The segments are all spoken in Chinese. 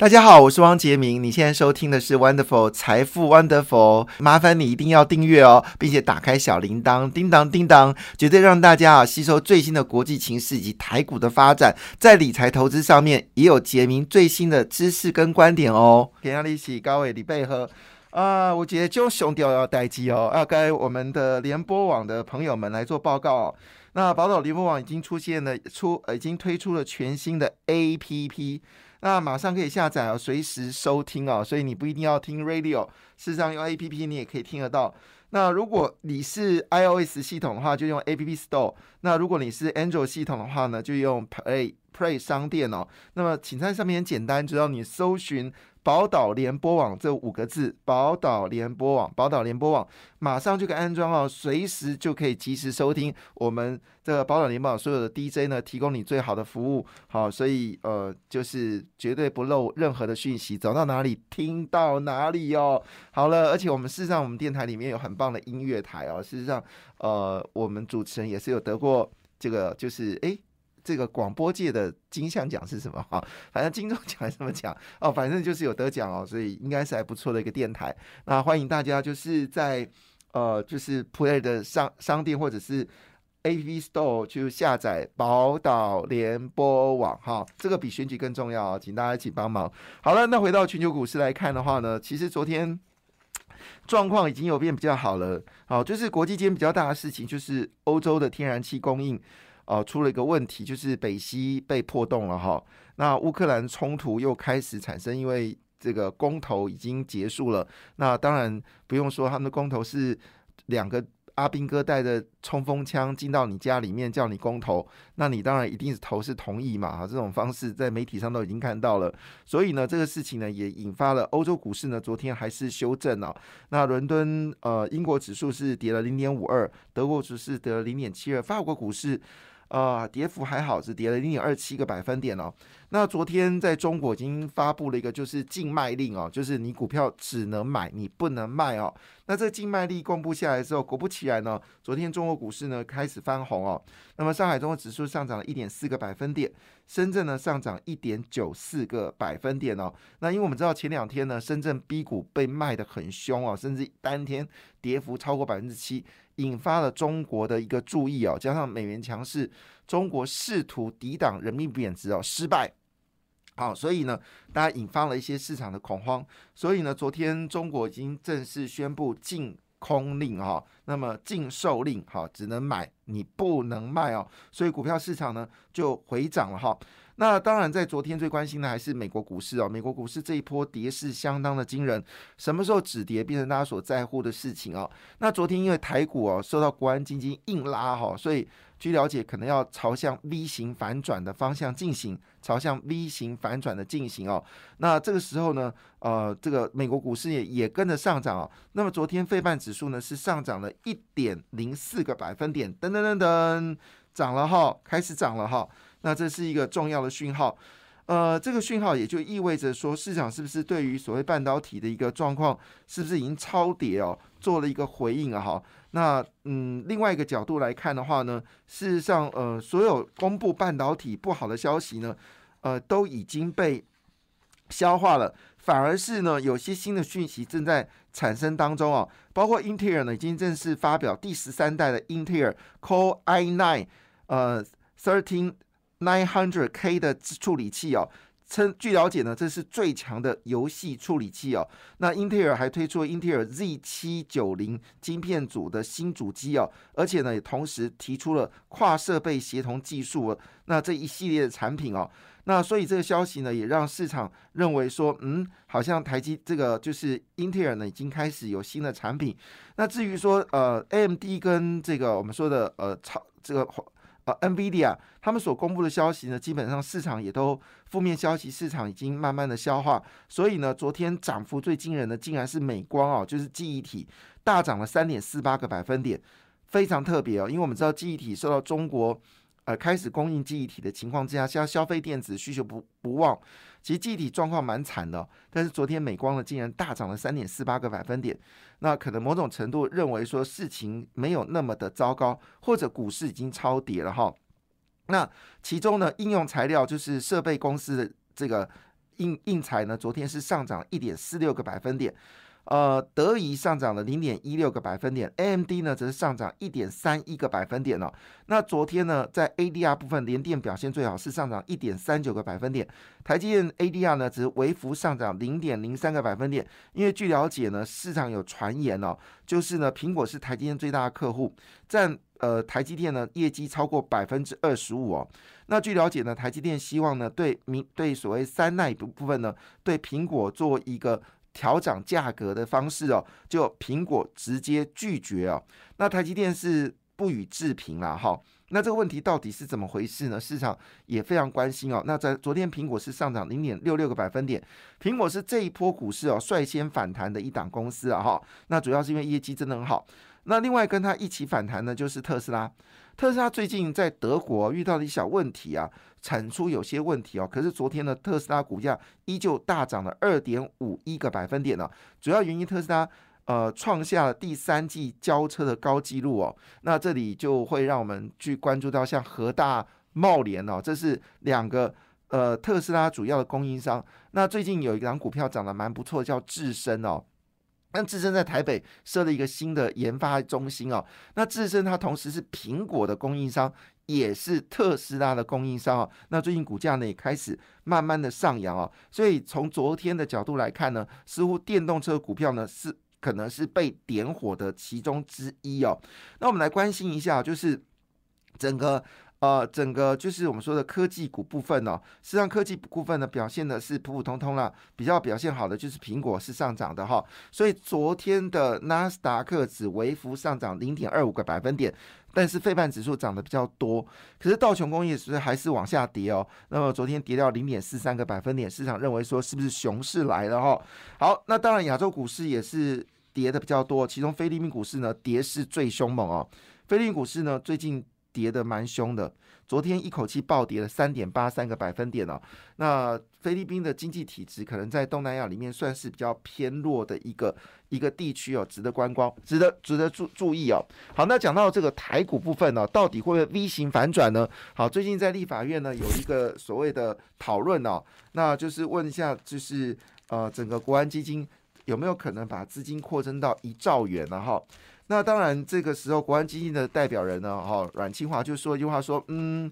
大家好，我是汪杰明。你现在收听的是 Wonderful 财富 Wonderful，麻烦你一定要订阅哦，并且打开小铃铛，叮当叮当，绝对让大家啊吸收最新的国际情势以及台股的发展，在理财投资上面也有杰明最新的知识跟观点哦。给大家一起高伟李贝和啊，我觉得就熊掉要待机哦，要该我们的联播网的朋友们来做报告哦。那宝岛联播网已经出现了出，已经推出了全新的 APP。那马上可以下载哦，随时收听哦，所以你不一定要听 radio，事实上用 A P P 你也可以听得到。那如果你是 iOS 系统的话，就用 A P P Store；那如果你是 Android 系统的话呢，就用 Play Play 商店哦。那么请在上面很简单，只要你搜寻。宝岛联播网这五个字，宝岛联播网，宝岛联播网，马上就可以安装哦，随时就可以及时收听我们这个宝岛联播网所有的 DJ 呢，提供你最好的服务。好，所以呃，就是绝对不漏任何的讯息，走到哪里听到哪里哦。好了，而且我们事实上，我们电台里面有很棒的音乐台哦。事实上，呃，我们主持人也是有得过这个，就是哎。这个广播界的金像奖是什么？哈，反正金钟奖还什么奖哦，反正就是有得奖哦，所以应该是还不错的一个电台。那欢迎大家就是在呃，就是 Play 的商商店或者是 AV Store 去下载宝岛联播网哈，这个比选举更重要，请大家一起帮忙。好了，那回到全球股市来看的话呢，其实昨天状况已经有变比较好了。好，就是国际间比较大的事情，就是欧洲的天然气供应。哦，出了一个问题，就是北溪被破洞了哈。那乌克兰冲突又开始产生，因为这个公投已经结束了。那当然不用说，他们的公投是两个阿兵哥带着冲锋枪进到你家里面叫你公投，那你当然一定是投是同意嘛哈。这种方式在媒体上都已经看到了。所以呢，这个事情呢也引发了欧洲股市呢昨天还是修正了。那伦敦呃英国指数是跌了零点五二，德国指数得了零点七二，法国股市。呃，跌幅还好，只跌了零点二七个百分点哦。那昨天在中国已经发布了一个就是禁卖令哦，就是你股票只能买，你不能卖哦。那这禁卖令公布下来之后，果不其然呢，昨天中国股市呢开始翻红哦。那么上海综合指数上涨了一点四个百分点，深圳呢上涨一点九四个百分点哦。那因为我们知道前两天呢，深圳 B 股被卖的很凶哦，甚至当天跌幅超过百分之七，引发了中国的一个注意哦，加上美元强势，中国试图抵挡人民币贬值哦，失败。好，所以呢，大家引发了一些市场的恐慌。所以呢，昨天中国已经正式宣布禁空令哈，那么禁售令哈，只能买，你不能卖哦。所以股票市场呢就回涨了哈。那当然，在昨天最关心的还是美国股市哦。美国股市这一波跌势相当的惊人，什么时候止跌变成大家所在乎的事情哦。那昨天因为台股哦受到国安基金硬拉哈，所以据了解可能要朝向 V 型反转的方向进行，朝向 V 型反转的进行哦。那这个时候呢，呃，这个美国股市也也跟着上涨哦。那么昨天费半指数呢是上涨了一点零四个百分点，噔噔噔噔，涨了哈，开始涨了哈。那这是一个重要的讯号，呃，这个讯号也就意味着说，市场是不是对于所谓半导体的一个状况，是不是已经超跌哦，做了一个回应啊？哈，那嗯，另外一个角度来看的话呢，事实上，呃，所有公布半导体不好的消息呢，呃，都已经被消化了，反而是呢，有些新的讯息正在产生当中啊，包括英特尔呢，已经正式发表第十三代的英特尔 Core i nine，呃，thirteen。Nine hundred K 的处理器哦，称据了解呢，这是最强的游戏处理器哦。那英特尔还推出了英特尔 Z 七九零晶片组的新主机哦，而且呢也同时提出了跨设备协同技术。那这一系列的产品哦，那所以这个消息呢也让市场认为说，嗯，好像台积这个就是英特尔呢已经开始有新的产品。那至于说呃 AMD 跟这个我们说的呃超这个。呃，NVIDIA 他们所公布的消息呢，基本上市场也都负面消息，市场已经慢慢的消化。所以呢，昨天涨幅最惊人的，竟然是美光哦，就是记忆体大涨了三点四八个百分点，非常特别哦。因为我们知道记忆体受到中国呃开始供应记忆体的情况之下，像消费电子需求不不旺。其实记忆体状况蛮惨的，但是昨天美光呢竟然大涨了三点四八个百分点，那可能某种程度认为说事情没有那么的糟糕，或者股市已经超跌了哈。那其中呢，应用材料就是设备公司的这个应应材呢，昨天是上涨一点四六个百分点。呃，德仪上涨了零点一六个百分点，AMD 呢则是上涨一点三一个百分点哦。那昨天呢，在 ADR 部分，联电表现最好，是上涨一点三九个百分点。台积电 ADR 呢只是微幅上涨零点零三个百分点。因为据了解呢，市场有传言哦，就是呢，苹果是台积电最大的客户，占呃台积电呢业绩超过百分之二十五哦。那据了解呢，台积电希望呢对明对所谓三奈部部分呢，对苹果做一个。调涨价格的方式哦，就苹果直接拒绝哦，那台积电是不予置评了哈。那这个问题到底是怎么回事呢？市场也非常关心哦。那在昨天，苹果是上涨零点六六个百分点，苹果是这一波股市哦率先反弹的一档公司啊哈。那主要是因为业绩真的很好。那另外跟它一起反弹呢，就是特斯拉。特斯拉最近在德国遇到了一小问题啊，产出有些问题哦。可是昨天呢，特斯拉股价依旧大涨了二点五一个百分点呢。主要原因，特斯拉呃创下了第三季交车的高纪录哦。那这里就会让我们去关注到像和大、茂联哦，这是两个呃特斯拉主要的供应商。那最近有一张股票涨得蛮不错，叫智深哦。那智深在台北设了一个新的研发中心哦。那智深它同时是苹果的供应商，也是特斯拉的供应商哦。那最近股价呢也开始慢慢的上扬哦。所以从昨天的角度来看呢，似乎电动车股票呢是可能是被点火的其中之一哦。那我们来关心一下，就是整个。呃，整个就是我们说的科技股部分哦，实际上科技股部分呢表现的是普普通通了，比较表现好的就是苹果是上涨的哈，所以昨天的纳斯达克指微幅上涨零点二五个百分点，但是费半指数涨得比较多，可是道琼工业指数还是往下跌哦，那么昨天跌掉零点四三个百分点，市场认为说是不是熊市来了哈？好，那当然亚洲股市也是跌的比较多，其中菲律宾股市呢跌势最凶猛哦，菲律宾股市呢最近。跌的蛮凶的，昨天一口气暴跌了三点八三个百分点哦。那菲律宾的经济体制可能在东南亚里面算是比较偏弱的一个一个地区哦，值得观光，值得值得注注意哦。好，那讲到这个台股部分呢，到底会不会 V 型反转呢？好，最近在立法院呢有一个所谓的讨论哦，那就是问一下，就是呃整个国安基金有没有可能把资金扩增到一兆元呢？哈。那当然，这个时候国安基金的代表人呢，哈，阮清华就说一句话说，嗯，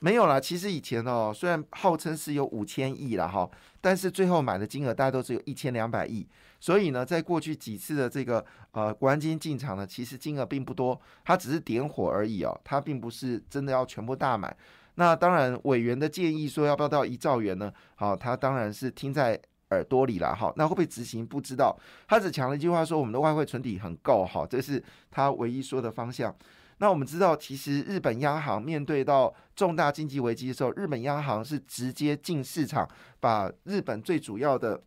没有啦。其实以前哦，虽然号称是有五千亿了哈，但是最后买的金额大家都只有一千两百亿。所以呢，在过去几次的这个呃国安基金进场呢，其实金额并不多，它只是点火而已哦，它并不是真的要全部大买。那当然，委员的建议说要不要到一兆元呢？好，他当然是听在。耳朵里了哈，那会不会执行不知道。他只讲了一句话说：“我们的外汇存底很够哈，这是他唯一说的方向。”那我们知道，其实日本央行面对到重大经济危机的时候，日本央行是直接进市场，把日本最主要的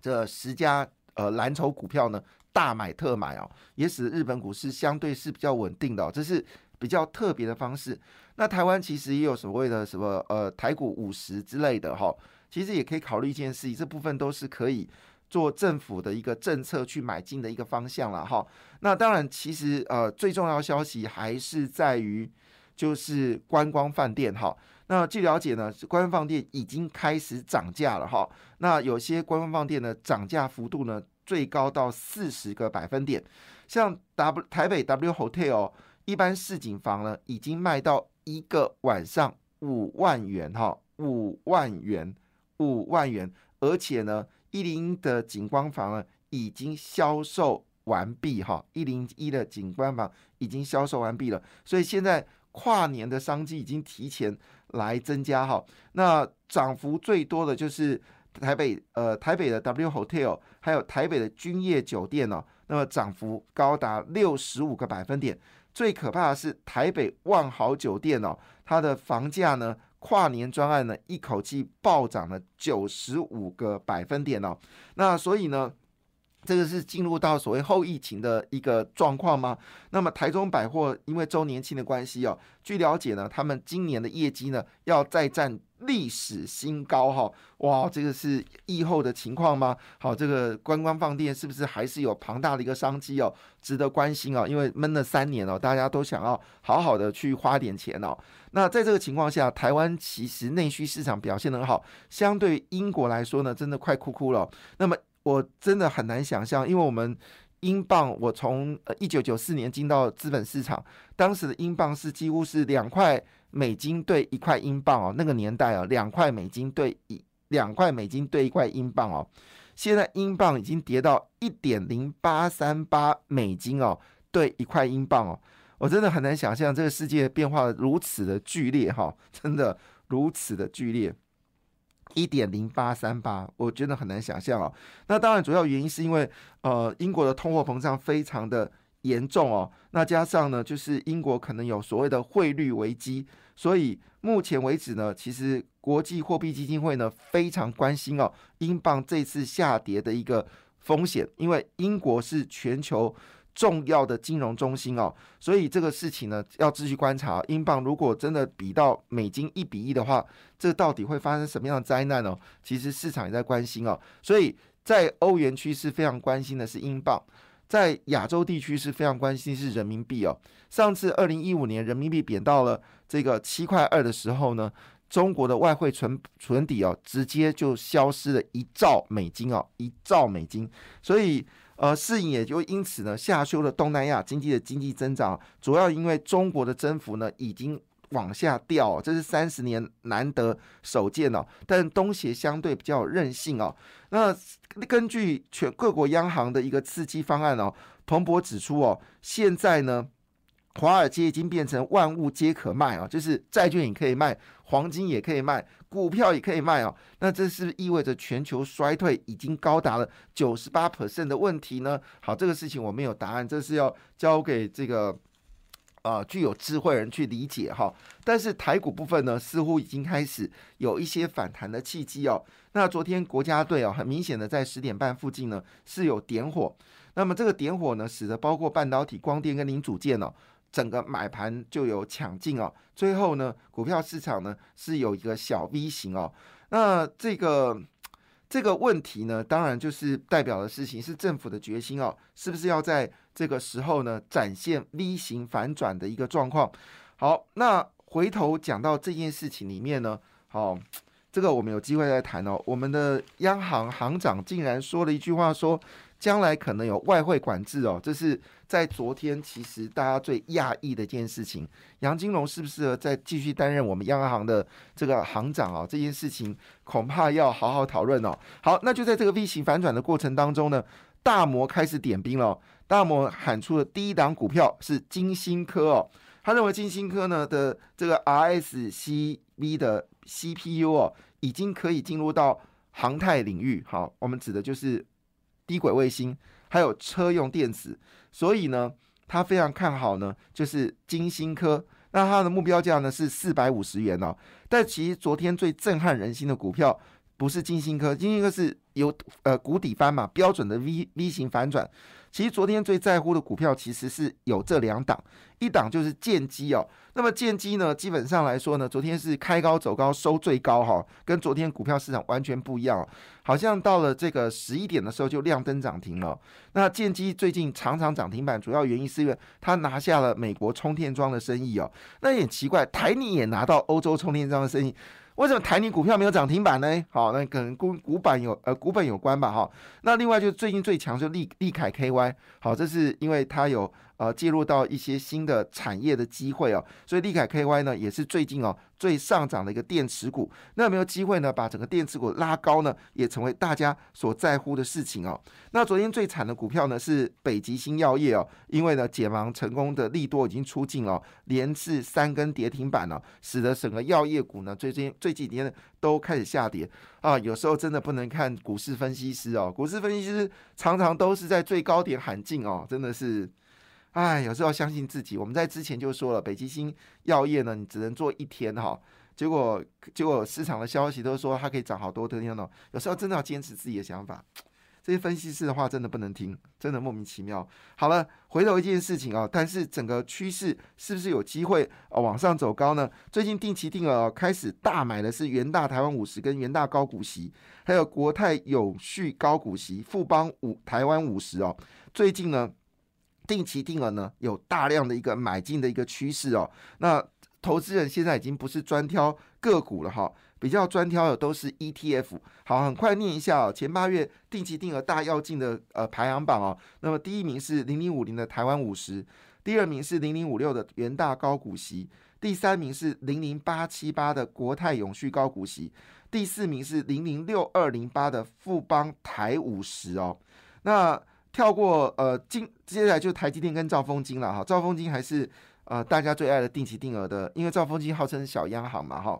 这十家呃蓝筹股票呢大买特买哦，也使日本股市相对是比较稳定的，这是比较特别的方式。那台湾其实也有所谓的什么呃台股五十之类的哈。其实也可以考虑一件事情，这部分都是可以做政府的一个政策去买进的一个方向了哈。那当然，其实呃最重要消息还是在于就是观光饭店哈。那据了解呢，观光饭店已经开始涨价了哈。那有些观光饭店的涨价幅度呢，最高到四十个百分点。像 W 台北 W Hotel 一般市井房呢，已经卖到一个晚上五万元哈，五万元。五万元，而且呢，一零的景观房呢已经销售完毕哈，一零一的景观房已经销售完毕了，所以现在跨年的商机已经提前来增加哈。那涨幅最多的就是台北呃台北的 W Hotel，还有台北的君悦酒店哦，那么涨幅高达六十五个百分点。最可怕的是台北万豪酒店哦，它的房价呢？跨年专案呢，一口气暴涨了九十五个百分点哦。那所以呢，这个是进入到所谓后疫情的一个状况吗？那么台中百货因为周年庆的关系哦，据了解呢，他们今年的业绩呢要再战历史新高哈！哇，这个是疫后的情况吗？好，这个观光放电是不是还是有庞大的一个商机哦，值得关心哦？因为闷了三年哦，大家都想要好好的去花点钱哦。那在这个情况下，台湾其实内需市场表现很好，相对英国来说呢，真的快哭哭了。那么我真的很难想象，因为我们英镑，我从一九九四年进到资本市场，当时的英镑是几乎是两块美金兑一块英镑哦，那个年代哦，两块美金兑一两块美金兑一块英镑哦，现在英镑已经跌到一点零八三八美金哦，兑一块英镑哦，我真的很难想象这个世界变化如此的剧烈哈，真的如此的剧烈。一点零八三八，我觉得很难想象哦。那当然，主要原因是因为呃，英国的通货膨胀非常的严重哦。那加上呢，就是英国可能有所谓的汇率危机，所以目前为止呢，其实国际货币基金会呢非常关心哦，英镑这次下跌的一个风险，因为英国是全球。重要的金融中心哦，所以这个事情呢要继续观察。英镑如果真的比到美金一比一的话，这到底会发生什么样的灾难呢？其实市场也在关心哦。所以在欧元区是非常关心的是英镑，在亚洲地区是非常关心是人民币哦。上次二零一五年人民币贬到了这个七块二的时候呢。中国的外汇存存底哦，直接就消失了一兆美金哦，一兆美金。所以呃，适应也就因此呢下修了东南亚经济的经济增长，主要因为中国的增幅呢已经往下掉，这是三十年难得首见哦。但东协相对比较有韧性哦。那根据全各国央行的一个刺激方案哦，彭博指出哦，现在呢。华尔街已经变成万物皆可卖啊，就是债券也可以卖，黄金也可以卖，股票也可以卖哦。那这是不是意味着全球衰退已经高达了九十八 percent 的问题呢？好，这个事情我没有答案，这是要交给这个呃具有智慧人去理解哈。但是台股部分呢，似乎已经开始有一些反弹的契机哦。那昨天国家队哦，很明显的在十点半附近呢是有点火，那么这个点火呢，使得包括半导体、光电跟零组件哦。整个买盘就有抢进哦，最后呢，股票市场呢是有一个小 V 型哦。那这个这个问题呢，当然就是代表的事情是政府的决心哦，是不是要在这个时候呢展现 V 型反转的一个状况？好，那回头讲到这件事情里面呢，好，这个我们有机会再谈哦。我们的央行行长竟然说了一句话说。将来可能有外汇管制哦，这是在昨天其实大家最讶异的一件事情。杨金龙适不适合再继续担任我们央行的这个行长啊？这件事情恐怕要好好讨论哦。好，那就在这个 V 型反转的过程当中呢，大摩开始点兵了。大摩喊出的第一档股票是金星科哦，他认为金星科呢的这个 RSCV 的 CPU 哦，已经可以进入到航太领域。好，我们指的就是。低轨卫星还有车用电子，所以呢，他非常看好呢，就是金星科。那它的目标价呢是四百五十元哦。但其实昨天最震撼人心的股票不是金星科，金星科是有呃谷底翻嘛，标准的 V V 型反转。其实昨天最在乎的股票其实是有这两档，一档就是剑基哦。那么剑基呢，基本上来说呢，昨天是开高走高收最高哈，跟昨天股票市场完全不一样。好像到了这个十一点的时候就亮灯涨停了。那剑基最近常常涨停板，主要原因是因为它拿下了美国充电桩的生意哦。那也奇怪，台泥也拿到欧洲充电桩的生意。为什么台泥股票没有涨停板呢？好，那可能股股板有呃股本有关吧哈。那另外就是最近最强就利利凯 KY，好，这是因为它有。呃，介入到一些新的产业的机会哦，所以利凯 KY 呢也是最近哦最上涨的一个电池股。那有没有机会呢？把整个电池股拉高呢，也成为大家所在乎的事情哦。那昨天最惨的股票呢是北极星药业哦，因为呢解盲成功的利多已经出尽了，连续三根跌停板了，使得整个药业股呢最近最近几天都开始下跌啊。有时候真的不能看股市分析师哦，股市分析师常常都是在最高点喊进哦，真的是。哎，有时候要相信自己。我们在之前就说了，北极星药业呢，你只能做一天哈。结果，结果市场的消息都说它可以涨好多天呢。有时候真的要坚持自己的想法。这些分析师的话真的不能听，真的莫名其妙。好了，回头一件事情啊，但是整个趋势是不是有机会啊往上走高呢？最近定期定额开始大买的是元大台湾五十跟元大高股息，还有国泰永续高股息、富邦五台湾五十哦。最近呢，定期定额呢有大量的一个买进的一个趋势哦。那投资人现在已经不是专挑个股了哈。比较专挑的都是 ETF，好，很快念一下哦。前八月定期定额大要进的呃排行榜哦，那么第一名是零零五零的台湾五十，第二名是零零五六的元大高股息，第三名是零零八七八的国泰永续高股息，第四名是零零六二零八的富邦台五十哦。那跳过呃金，接下来就台积电跟兆丰金了哈。兆丰金还是呃大家最爱的定期定额的，因为兆丰金号称小央行嘛哈。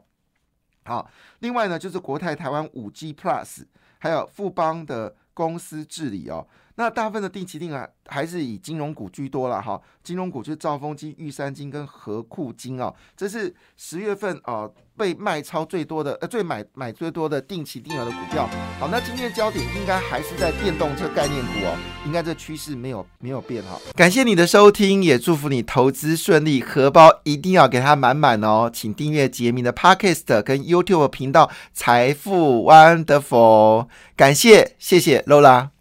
好，另外呢，就是国泰台湾五 G Plus，还有富邦的公司治理哦。那大部分的定期定额还是以金融股居多了哈，金融股就是兆丰金、玉山金跟和库金哦，这是十月份啊被卖超最多的呃最买买最多的定期定额的股票。好，那今天的焦点应该还是在电动车概念股哦，应该这趋势没有没有变哈。感谢你的收听，也祝福你投资顺利，荷包一定要给它满满哦。请订阅杰明的 Podcast 跟 YouTube 频道财富 Wonderful，感谢谢谢 Lola。